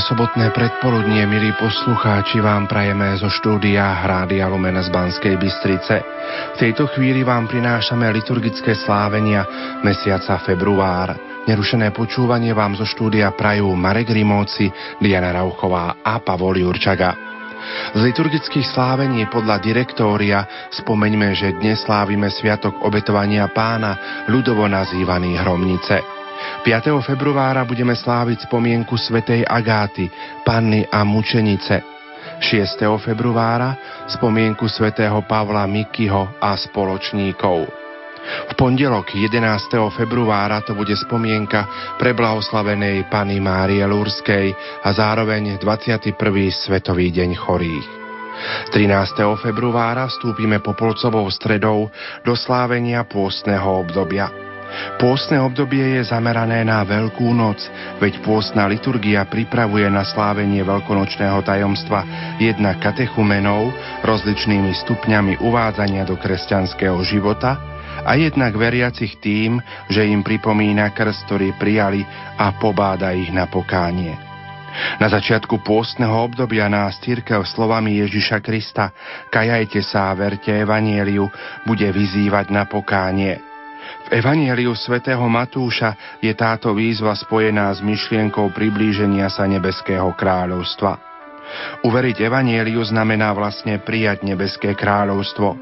Sobotné predpoludnie, milí poslucháči, vám prajeme zo štúdia Hrádia Lumen z Banskej Bystrice. V tejto chvíli vám prinášame liturgické slávenia mesiaca február. Nerušené počúvanie vám zo štúdia prajú Marek Rimóci, Diana Rauchová a Pavol Jurčaga. Z liturgických slávení podľa direktória spomeňme, že dnes slávime Sviatok obetovania pána, ľudovo nazývaný Hromnice. 5. februára budeme sláviť spomienku svätej Agáty, panny a mučenice. 6. februára spomienku svätého Pavla Mikyho a spoločníkov. V pondelok 11. februára to bude spomienka pre blahoslavenej Pany Márie Lurskej a zároveň 21. Svetový deň chorých. 13. februára vstúpime popolcovou stredou do slávenia pôstneho obdobia. Pôstne obdobie je zamerané na Veľkú noc, veď pôstna liturgia pripravuje na slávenie veľkonočného tajomstva jednak katechumenov rozličnými stupňami uvádzania do kresťanského života a jednak veriacich tým, že im pripomína krst, ktorý prijali a pobáda ich na pokánie. Na začiatku pôstneho obdobia nás církev slovami Ježiša Krista Kajajte sa a verte Evanieliu bude vyzývať na pokánie – v Evanieliu svätého Matúša je táto výzva spojená s myšlienkou priblíženia sa nebeského kráľovstva. Uveriť Evanieliu znamená vlastne prijať nebeské kráľovstvo.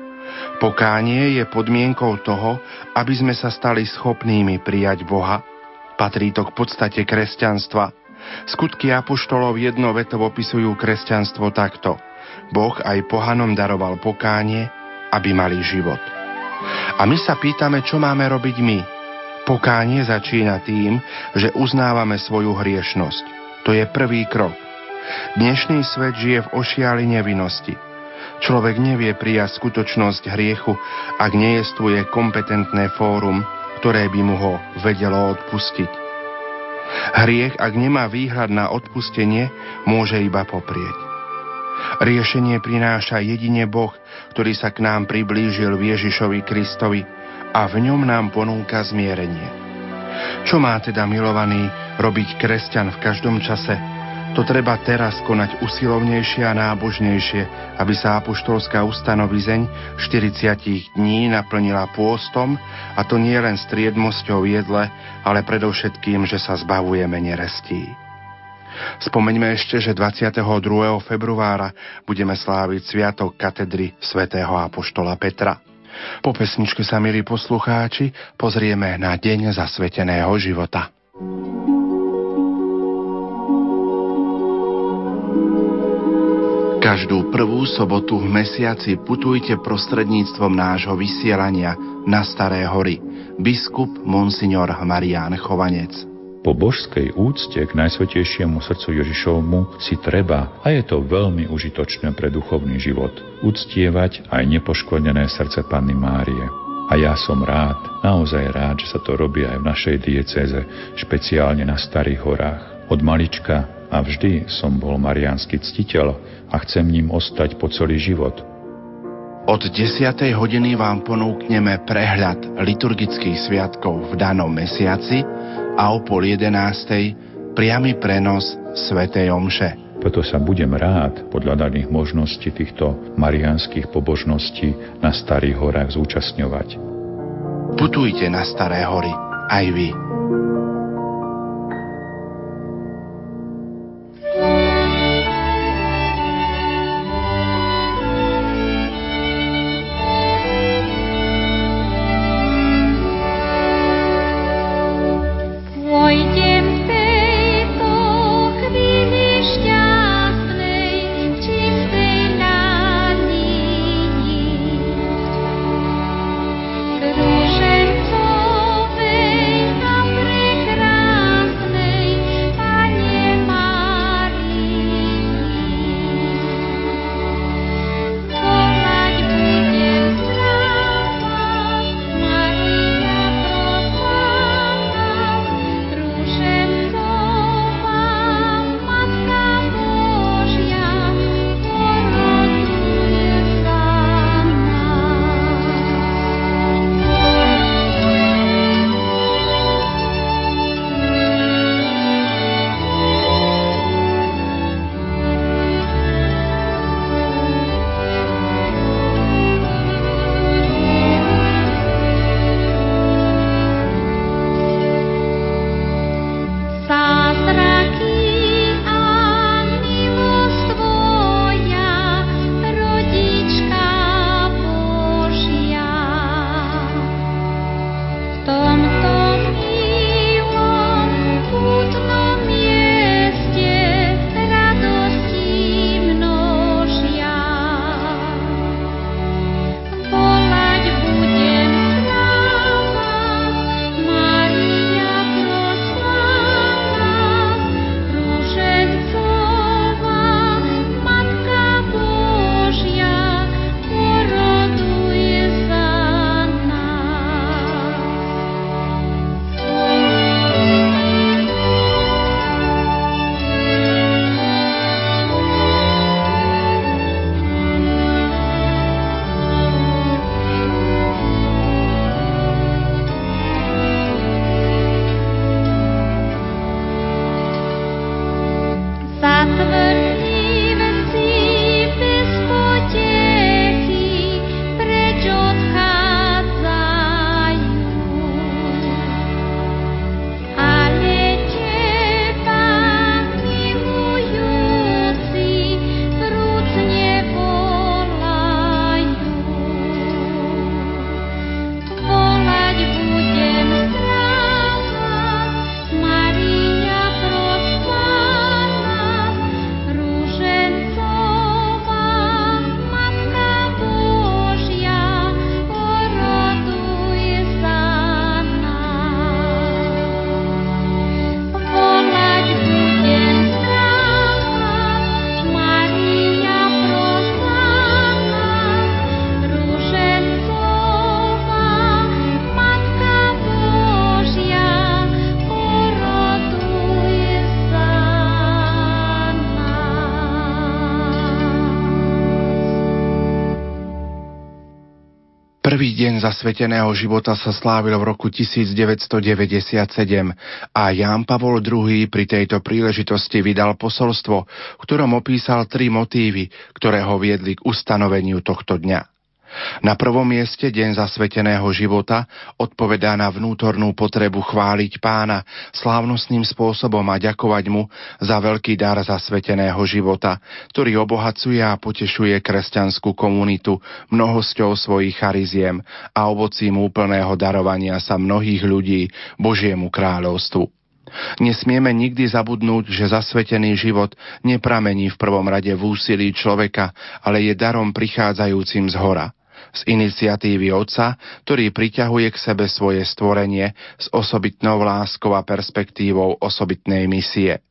Pokánie je podmienkou toho, aby sme sa stali schopnými prijať Boha. Patrí to k podstate kresťanstva. Skutky apoštolov jednovetov opisujú kresťanstvo takto. Boh aj pohanom daroval pokánie, aby mali život. A my sa pýtame, čo máme robiť my. Pokánie začína tým, že uznávame svoju hriešnosť. To je prvý krok. Dnešný svet žije v ošiali nevinnosti. Človek nevie prijať skutočnosť hriechu, ak nejestvuje kompetentné fórum, ktoré by mu ho vedelo odpustiť. Hriech, ak nemá výhľad na odpustenie, môže iba poprieť. Riešenie prináša jedine Boh, ktorý sa k nám priblížil v Ježišovi Kristovi a v ňom nám ponúka zmierenie. Čo má teda milovaný robiť kresťan v každom čase? To treba teraz konať usilovnejšie a nábožnejšie, aby sa apoštolská ustanovizeň 40 dní naplnila pôstom, a to nie len striedmosťou jedle, ale predovšetkým, že sa zbavujeme nerestí. Spomeňme ešte, že 22. februára budeme sláviť Sviatok katedry svätého Apoštola Petra. Po pesničke sa, milí poslucháči, pozrieme na deň zasveteného života. Každú prvú sobotu v mesiaci putujte prostredníctvom nášho vysielania na Staré hory. Biskup Monsignor Marián Chovanec. Po božskej úcte k Najsvetejšiemu srdcu Ježišovmu si treba, a je to veľmi užitočné pre duchovný život, uctievať aj nepoškodené srdce Panny Márie. A ja som rád, naozaj rád, že sa to robí aj v našej dieceze, špeciálne na Starých horách. Od malička a vždy som bol mariánsky ctiteľ a chcem ním ostať po celý život. Od 10. hodiny vám ponúkneme prehľad liturgických sviatkov v danom mesiaci a o pol jedenástej priamy prenos Svetej Omše. Preto sa budem rád podľa daných možností týchto marianských pobožností na Starých horách zúčastňovať. Putujte na Staré hory, aj vy. the zasveteného života sa slávil v roku 1997 a Ján Pavol II pri tejto príležitosti vydal posolstvo, v ktorom opísal tri motívy, ktoré ho viedli k ustanoveniu tohto dňa. Na prvom mieste deň zasveteného života odpovedá na vnútornú potrebu chváliť pána slávnostným spôsobom a ďakovať mu za veľký dar zasveteného života, ktorý obohacuje a potešuje kresťanskú komunitu mnohosťou svojich chariziem a ovocím úplného darovania sa mnohých ľudí Božiemu kráľovstvu. Nesmieme nikdy zabudnúť, že zasvetený život nepramení v prvom rade v úsilí človeka, ale je darom prichádzajúcim z hora z iniciatívy Otca, ktorý priťahuje k sebe svoje stvorenie s osobitnou láskou a perspektívou osobitnej misie.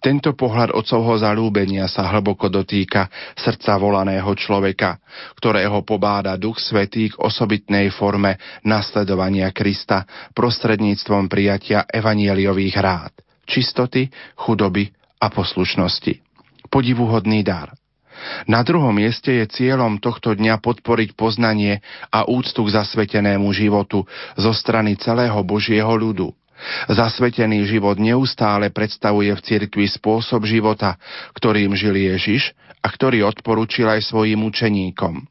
Tento pohľad otcovho zalúbenia sa hlboko dotýka srdca volaného človeka, ktorého pobáda Duch Svetý k osobitnej forme nasledovania Krista prostredníctvom prijatia evanieliových rád, čistoty, chudoby a poslušnosti. Podivuhodný dar. Na druhom mieste je cieľom tohto dňa podporiť poznanie a úctu k zasvetenému životu zo strany celého Božieho ľudu. Zasvetený život neustále predstavuje v cirkvi spôsob života, ktorým žil Ježiš a ktorý odporúčil aj svojim učeníkom.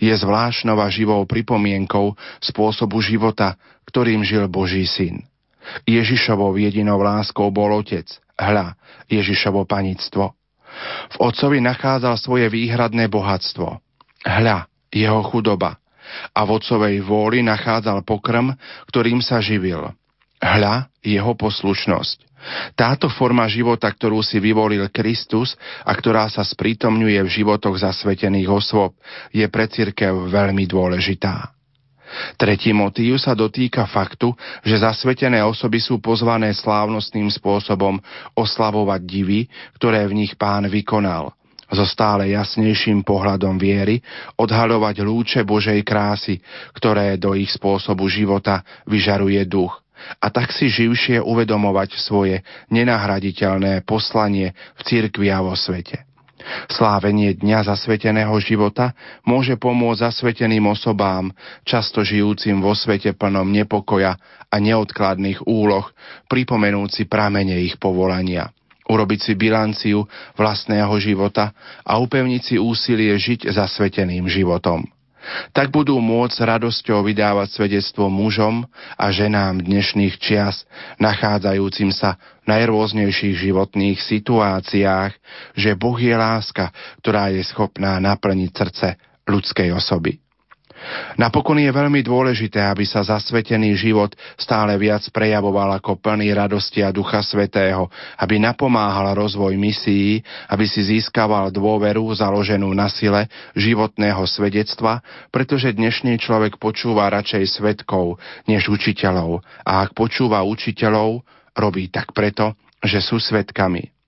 Je zvláštnou a živou pripomienkou spôsobu života, ktorým žil Boží syn. Ježišovou jedinou láskou bol Otec, hľa, Ježišovo panictvo. V otcovi nachádzal svoje výhradné bohatstvo. Hľa, jeho chudoba. A v otcovej vôli nachádzal pokrm, ktorým sa živil. Hľa, jeho poslušnosť. Táto forma života, ktorú si vyvolil Kristus a ktorá sa sprítomňuje v životoch zasvetených osôb, je pre církev veľmi dôležitá. Tretí motív sa dotýka faktu, že zasvetené osoby sú pozvané slávnostným spôsobom oslavovať divy, ktoré v nich pán vykonal so stále jasnejším pohľadom viery odhaľovať lúče Božej krásy, ktoré do ich spôsobu života vyžaruje duch a tak si živšie uvedomovať svoje nenahraditeľné poslanie v cirkvi a vo svete. Slávenie Dňa zasveteného života môže pomôcť zasveteným osobám, často žijúcim vo svete plnom nepokoja a neodkladných úloh, pripomenúci pramene ich povolania urobiť si bilanciu vlastného života a upevniť si úsilie žiť zasveteným životom. Tak budú môcť radosťou vydávať svedectvo mužom a ženám dnešných čias, nachádzajúcim sa v najrôznejších životných situáciách, že Boh je láska, ktorá je schopná naplniť srdce ľudskej osoby. Napokon je veľmi dôležité, aby sa zasvetený život stále viac prejavoval ako plný radosti a Ducha Svetého, aby napomáhal rozvoj misií, aby si získaval dôveru založenú na sile životného svedectva, pretože dnešný človek počúva radšej svetkov než učiteľov a ak počúva učiteľov, robí tak preto, že sú svetkami.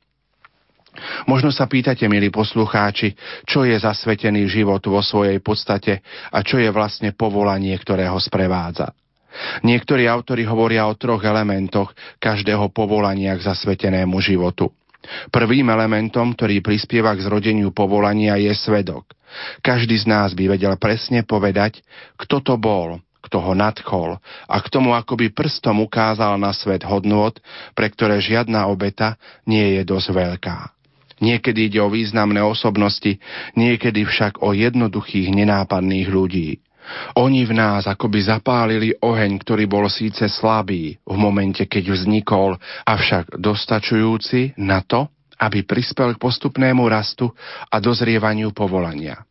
Možno sa pýtate, milí poslucháči, čo je zasvetený život vo svojej podstate a čo je vlastne povolanie, ktoré ho sprevádza. Niektorí autori hovoria o troch elementoch každého povolania k zasvetenému životu. Prvým elementom, ktorý prispieva k zrodeniu povolania, je svedok. Každý z nás by vedel presne povedať, kto to bol, kto ho nadchol a k tomu akoby prstom ukázal na svet hodnôt, pre ktoré žiadna obeta nie je dosť veľká. Niekedy ide o významné osobnosti, niekedy však o jednoduchých, nenápadných ľudí. Oni v nás akoby zapálili oheň, ktorý bol síce slabý v momente, keď vznikol, avšak dostačujúci na to, aby prispel k postupnému rastu a dozrievaniu povolania.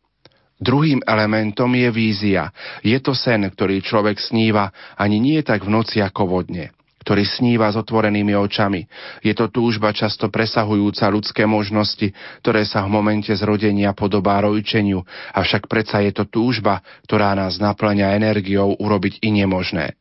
Druhým elementom je vízia. Je to sen, ktorý človek sníva ani nie tak v noci ako vodne ktorý sníva s otvorenými očami. Je to túžba často presahujúca ľudské možnosti, ktoré sa v momente zrodenia podobá rojčeniu, avšak predsa je to túžba, ktorá nás naplňa energiou urobiť i nemožné.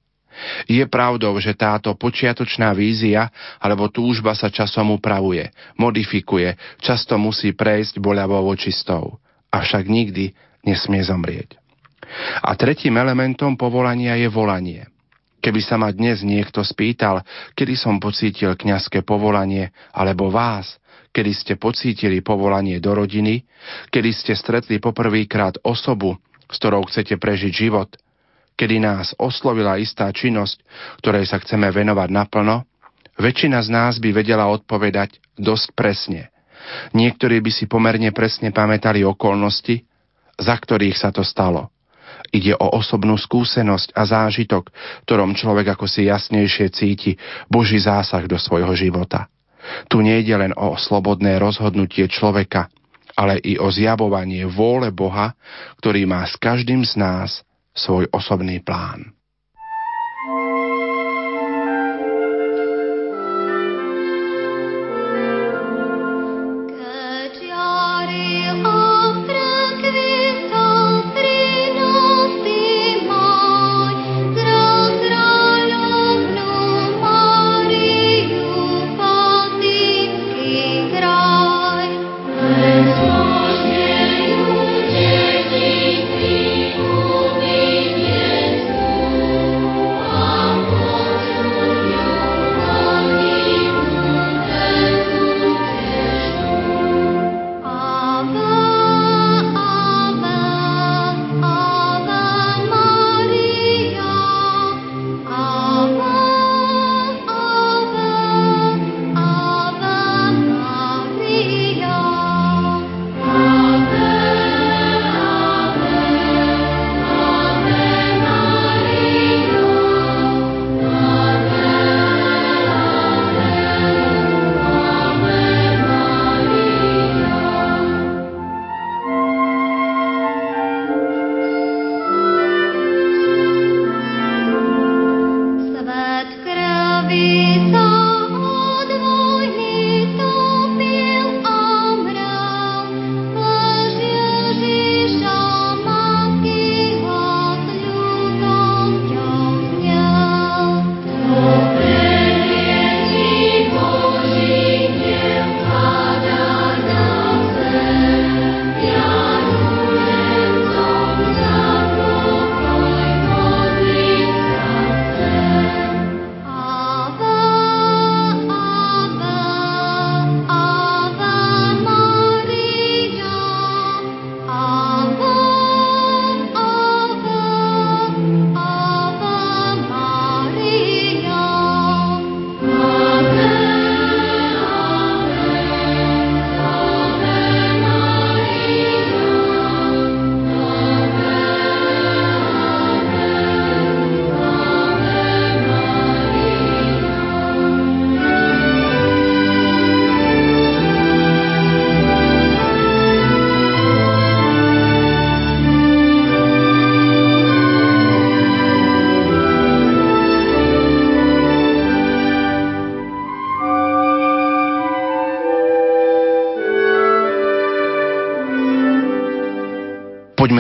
Je pravdou, že táto počiatočná vízia alebo túžba sa časom upravuje, modifikuje, často musí prejsť boľavou očistou, avšak nikdy nesmie zomrieť. A tretím elementom povolania je volanie. Keby sa ma dnes niekto spýtal, kedy som pocítil kňazské povolanie, alebo vás, kedy ste pocítili povolanie do rodiny, kedy ste stretli poprvýkrát osobu, s ktorou chcete prežiť život, kedy nás oslovila istá činnosť, ktorej sa chceme venovať naplno, väčšina z nás by vedela odpovedať dosť presne. Niektorí by si pomerne presne pamätali okolnosti, za ktorých sa to stalo. Ide o osobnú skúsenosť a zážitok, ktorom človek ako si jasnejšie cíti Boží zásah do svojho života. Tu nejde len o slobodné rozhodnutie človeka, ale i o zjavovanie vôle Boha, ktorý má s každým z nás svoj osobný plán.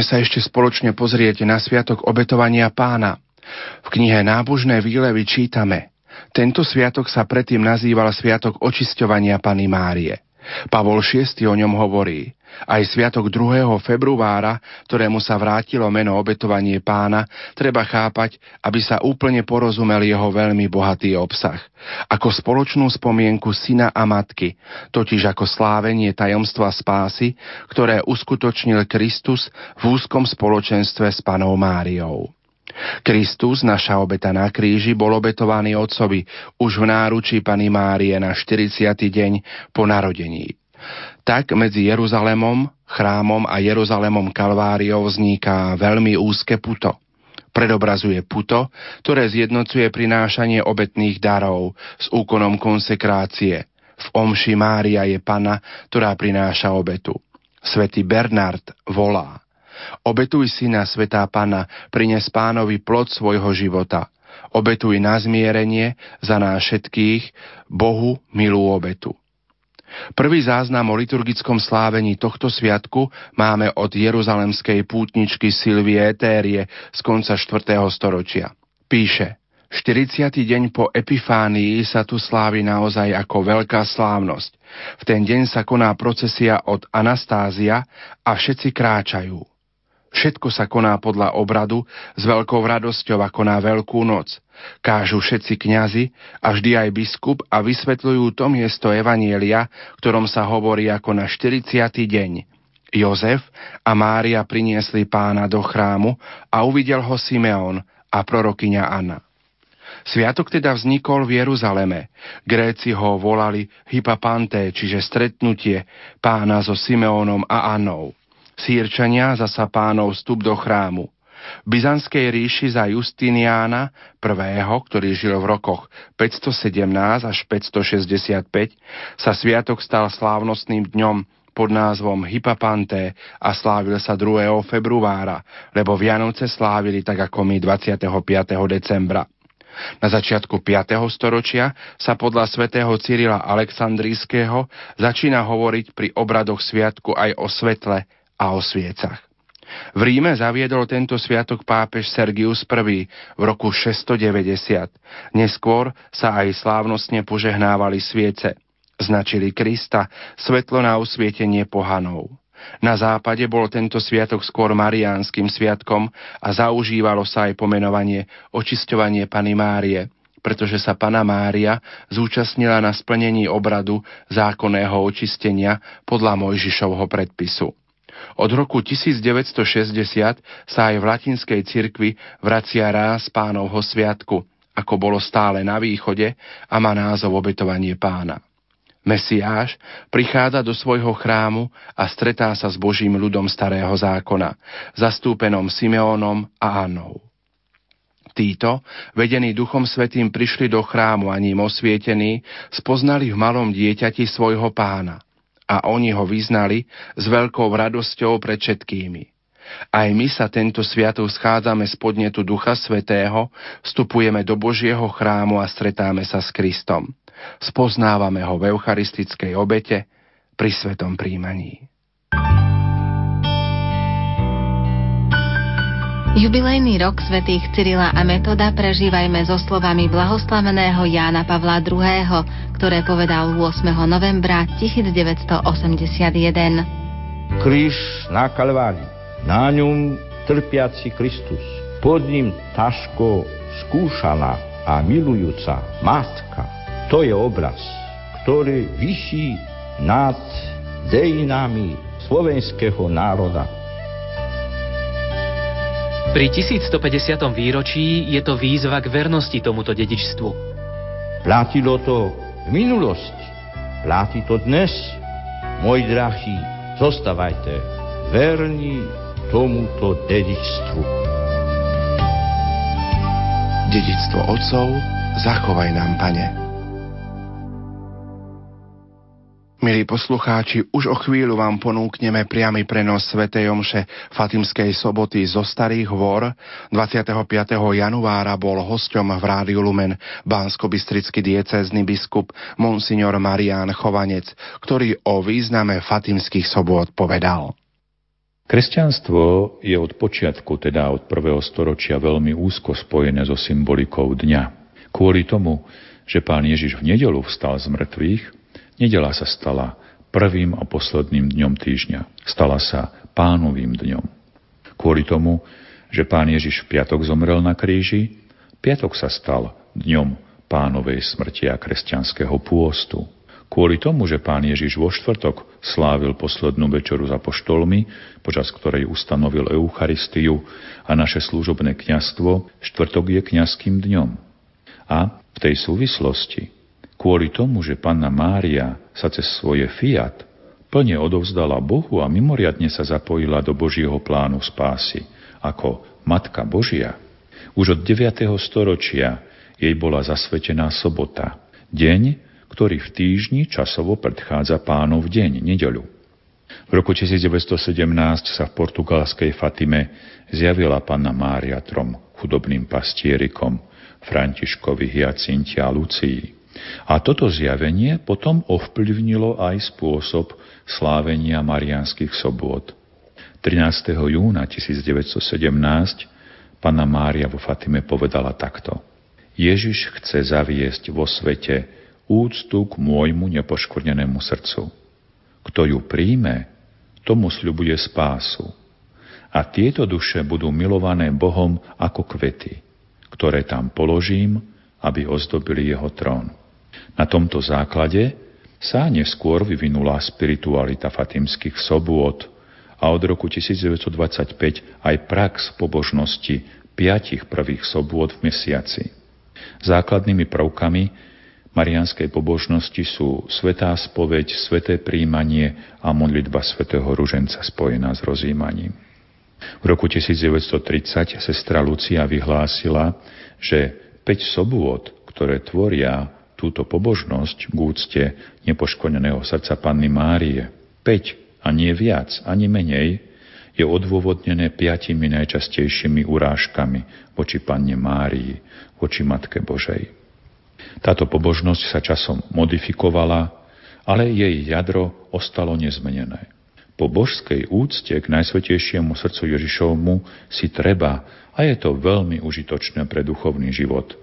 Sa ešte spoločne pozrieť na sviatok obetovania pána. V knihe Nábožné výlevy čítame Tento sviatok sa predtým nazýval Sviatok očisťovania Pany Márie. Pavol VI o ňom hovorí. Aj sviatok 2. februára, ktorému sa vrátilo meno obetovanie pána, treba chápať, aby sa úplne porozumel jeho veľmi bohatý obsah. Ako spoločnú spomienku syna a matky, totiž ako slávenie tajomstva spásy, ktoré uskutočnil Kristus v úzkom spoločenstve s panou Máriou. Kristus, naša obeta na kríži, bol obetovaný otcovi už v náručí Pany Márie na 40. deň po narodení. Tak medzi Jeruzalemom, chrámom a Jeruzalemom Kalváriou vzniká veľmi úzke puto. Predobrazuje puto, ktoré zjednocuje prinášanie obetných darov s úkonom konsekrácie. V omši Mária je pana, ktorá prináša obetu. Svetý Bernard volá. Obetuj syna, svetá pana, prines pánovi plod svojho života. Obetuj na zmierenie za nás všetkých Bohu milú obetu. Prvý záznam o liturgickom slávení tohto sviatku máme od jeruzalemskej pútničky Silvie Etérie z konca 4. storočia. Píše, 40. deň po Epifánii sa tu slávi naozaj ako veľká slávnosť. V ten deň sa koná procesia od Anastázia a všetci kráčajú. Všetko sa koná podľa obradu s veľkou radosťou ako na Veľkú noc. Kážu všetci kňazi a vždy aj biskup a vysvetľujú to miesto Evanielia, ktorom sa hovorí ako na 40. deň. Jozef a Mária priniesli pána do chrámu a uvidel ho Simeon a prorokyňa Anna. Sviatok teda vznikol v Jeruzaleme. Gréci ho volali Hypapanté, čiže stretnutie pána so Simeónom a Annou. Sýrčania zasa pánov vstup do chrámu. V Byzantskej ríši za Justiniána I., ktorý žil v rokoch 517 až 565, sa sviatok stal slávnostným dňom pod názvom Hypapanté a slávil sa 2. februára, lebo Vianoce slávili tak ako my 25. decembra. Na začiatku 5. storočia sa podľa svätého Cyrila Aleksandrijského začína hovoriť pri obradoch sviatku aj o svetle a o sviecach. V Ríme zaviedol tento sviatok pápež Sergius I v roku 690. Neskôr sa aj slávnostne požehnávali sviece. Značili Krista, svetlo na usvietenie pohanov. Na západe bol tento sviatok skôr mariánskym sviatkom a zaužívalo sa aj pomenovanie očisťovanie Pany Márie, pretože sa Pana Mária zúčastnila na splnení obradu zákonného očistenia podľa Mojžišovho predpisu. Od roku 1960 sa aj v latinskej cirkvi vracia ráz pánovho sviatku, ako bolo stále na východe a má názov obetovanie pána. Mesiáš prichádza do svojho chrámu a stretá sa s Božím ľudom starého zákona, zastúpenom Simeónom a Annou. Títo, vedení Duchom Svetým, prišli do chrámu a ním osvietení, spoznali v malom dieťati svojho pána – a oni ho vyznali s veľkou radosťou pred všetkými. Aj my sa tento sviatok schádzame z podnetu Ducha Svetého, vstupujeme do Božieho chrámu a stretáme sa s Kristom. Spoznávame ho v eucharistickej obete pri svetom príjmaní. Jubilejný rok svätých Cyrila a Metoda prežívajme so slovami blahoslaveného Jána Pavla II., ktoré povedal 8. novembra 1981. Kríž na Kalvári, na ňom trpiaci Kristus, pod ním ťažko skúšaná a milujúca matka. To je obraz, ktorý vyší nad dejinami slovenského národa pri 1150. výročí je to výzva k vernosti tomuto dedičstvu. Platilo to v minulosti, platí to dnes. Môj drahý, zostávajte verní tomuto dedičstvu. Dedičstvo otcov zachovaj nám, Pane. Milí poslucháči, už o chvíľu vám ponúkneme priamy prenos Sv. Omše Fatimskej soboty zo Starých Hvor. 25. januára bol hosťom v Rádiu Lumen Bansko-Bystrický diecézny biskup Monsignor Marián Chovanec, ktorý o význame Fatimských sobot povedal. Kresťanstvo je od počiatku, teda od prvého storočia, veľmi úzko spojené so symbolikou dňa. Kvôli tomu, že pán Ježiš v nedelu vstal z mŕtvych, Nedela sa stala prvým a posledným dňom týždňa. Stala sa pánovým dňom. Kvôli tomu, že pán Ježiš v piatok zomrel na kríži, piatok sa stal dňom pánovej smrti a kresťanského pôstu. Kvôli tomu, že pán Ježiš vo štvrtok slávil poslednú večeru za poštolmi, počas ktorej ustanovil Eucharistiu a naše služobné kňastvo, štvrtok je kňazským dňom. A v tej súvislosti Kvôli tomu, že panna Mária sa cez svoje fiat plne odovzdala Bohu a mimoriadne sa zapojila do Božieho plánu spásy. Ako Matka Božia, už od 9. storočia jej bola zasvetená sobota, deň, ktorý v týždni časovo predchádza pánov deň, nedeľu. V roku 1917 sa v portugalskej Fatime zjavila panna Mária trom chudobným pastierikom, Františkovi, Hyacinti a Lucii. A toto zjavenie potom ovplyvnilo aj spôsob slávenia marianských sobôd. 13. júna 1917 Pana Mária vo Fatime povedala takto. Ježiš chce zaviesť vo svete úctu k môjmu nepoškvrnenému srdcu. Kto ju príjme, tomu sľubuje spásu. A tieto duše budú milované Bohom ako kvety, ktoré tam položím, aby ozdobili jeho trón. Na tomto základe sa neskôr vyvinula spiritualita fatimských sobôd a od roku 1925 aj prax pobožnosti piatich prvých sobôd v mesiaci. Základnými prvkami marianskej pobožnosti sú svetá spoveď, sveté príjmanie a modlitba svätého Ruženca spojená s rozjímaním. V roku 1930 sestra Lucia vyhlásila, že 5 sobôd, ktoré tvoria túto pobožnosť k úcte nepoškodeného srdca Panny Márie. 5 a nie viac, ani menej, je odôvodnené piatimi najčastejšími urážkami voči Panne Márii, voči Matke Božej. Táto pobožnosť sa časom modifikovala, ale jej jadro ostalo nezmenené. Po božskej úcte k Najsvetejšiemu srdcu Ježišovmu si treba, a je to veľmi užitočné pre duchovný život,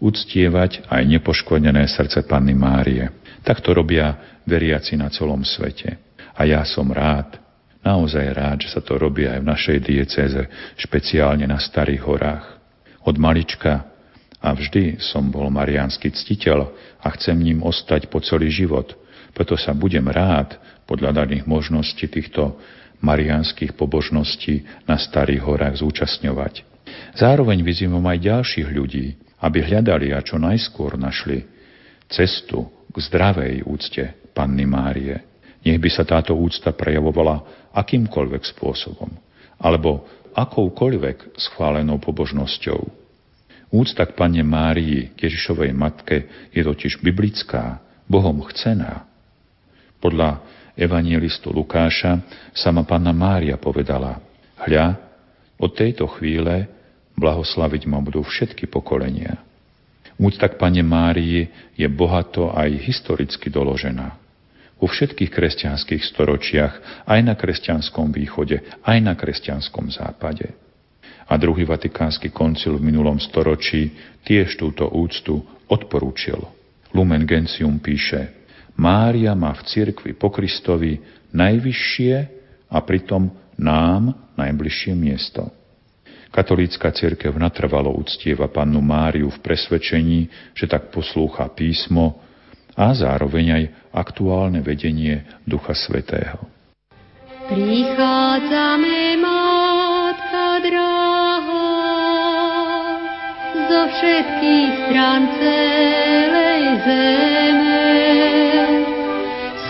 uctievať aj nepoškodené srdce Panny Márie. Tak to robia veriaci na celom svete. A ja som rád, naozaj rád, že sa to robí aj v našej diecéze, špeciálne na Starých horách. Od malička a vždy som bol mariánsky ctiteľ a chcem ním ostať po celý život. Preto sa budem rád podľa daných možností týchto mariánskych pobožností na Starých horách zúčastňovať. Zároveň vyzývam aj ďalších ľudí, aby hľadali a čo najskôr našli cestu k zdravej úcte Panny Márie. Nech by sa táto úcta prejavovala akýmkoľvek spôsobom, alebo akoukoľvek schválenou pobožnosťou. Úcta k Panne Márii, Ježišovej matke, je totiž biblická, Bohom chcená. Podľa evangelistu Lukáša sama Panna Mária povedala, hľa, od tejto chvíle blahoslaviť ma budú všetky pokolenia. Úcta k Pane Márii je bohato aj historicky doložená. Vo všetkých kresťanských storočiach, aj na kresťanskom východe, aj na kresťanskom západe. A druhý vatikánsky koncil v minulom storočí tiež túto úctu odporúčil. Lumen Gentium píše, Mária má v cirkvi po Kristovi najvyššie a pritom nám najbližšie miesto. Katolícka cirkev natrvalo uctieva pannu Máriu v presvedčení, že tak poslúcha písmo a zároveň aj aktuálne vedenie Ducha Svetého. Prichádzame, Mátka dráha, zo všetkých strán celej zeme,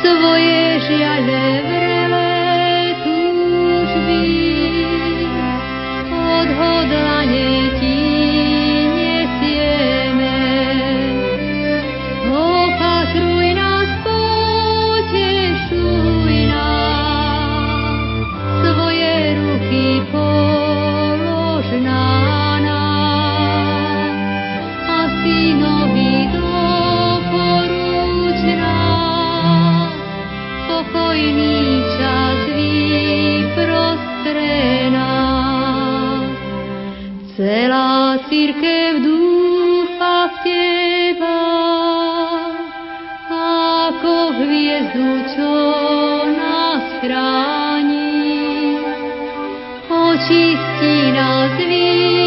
svoje žiale vrele nový dom.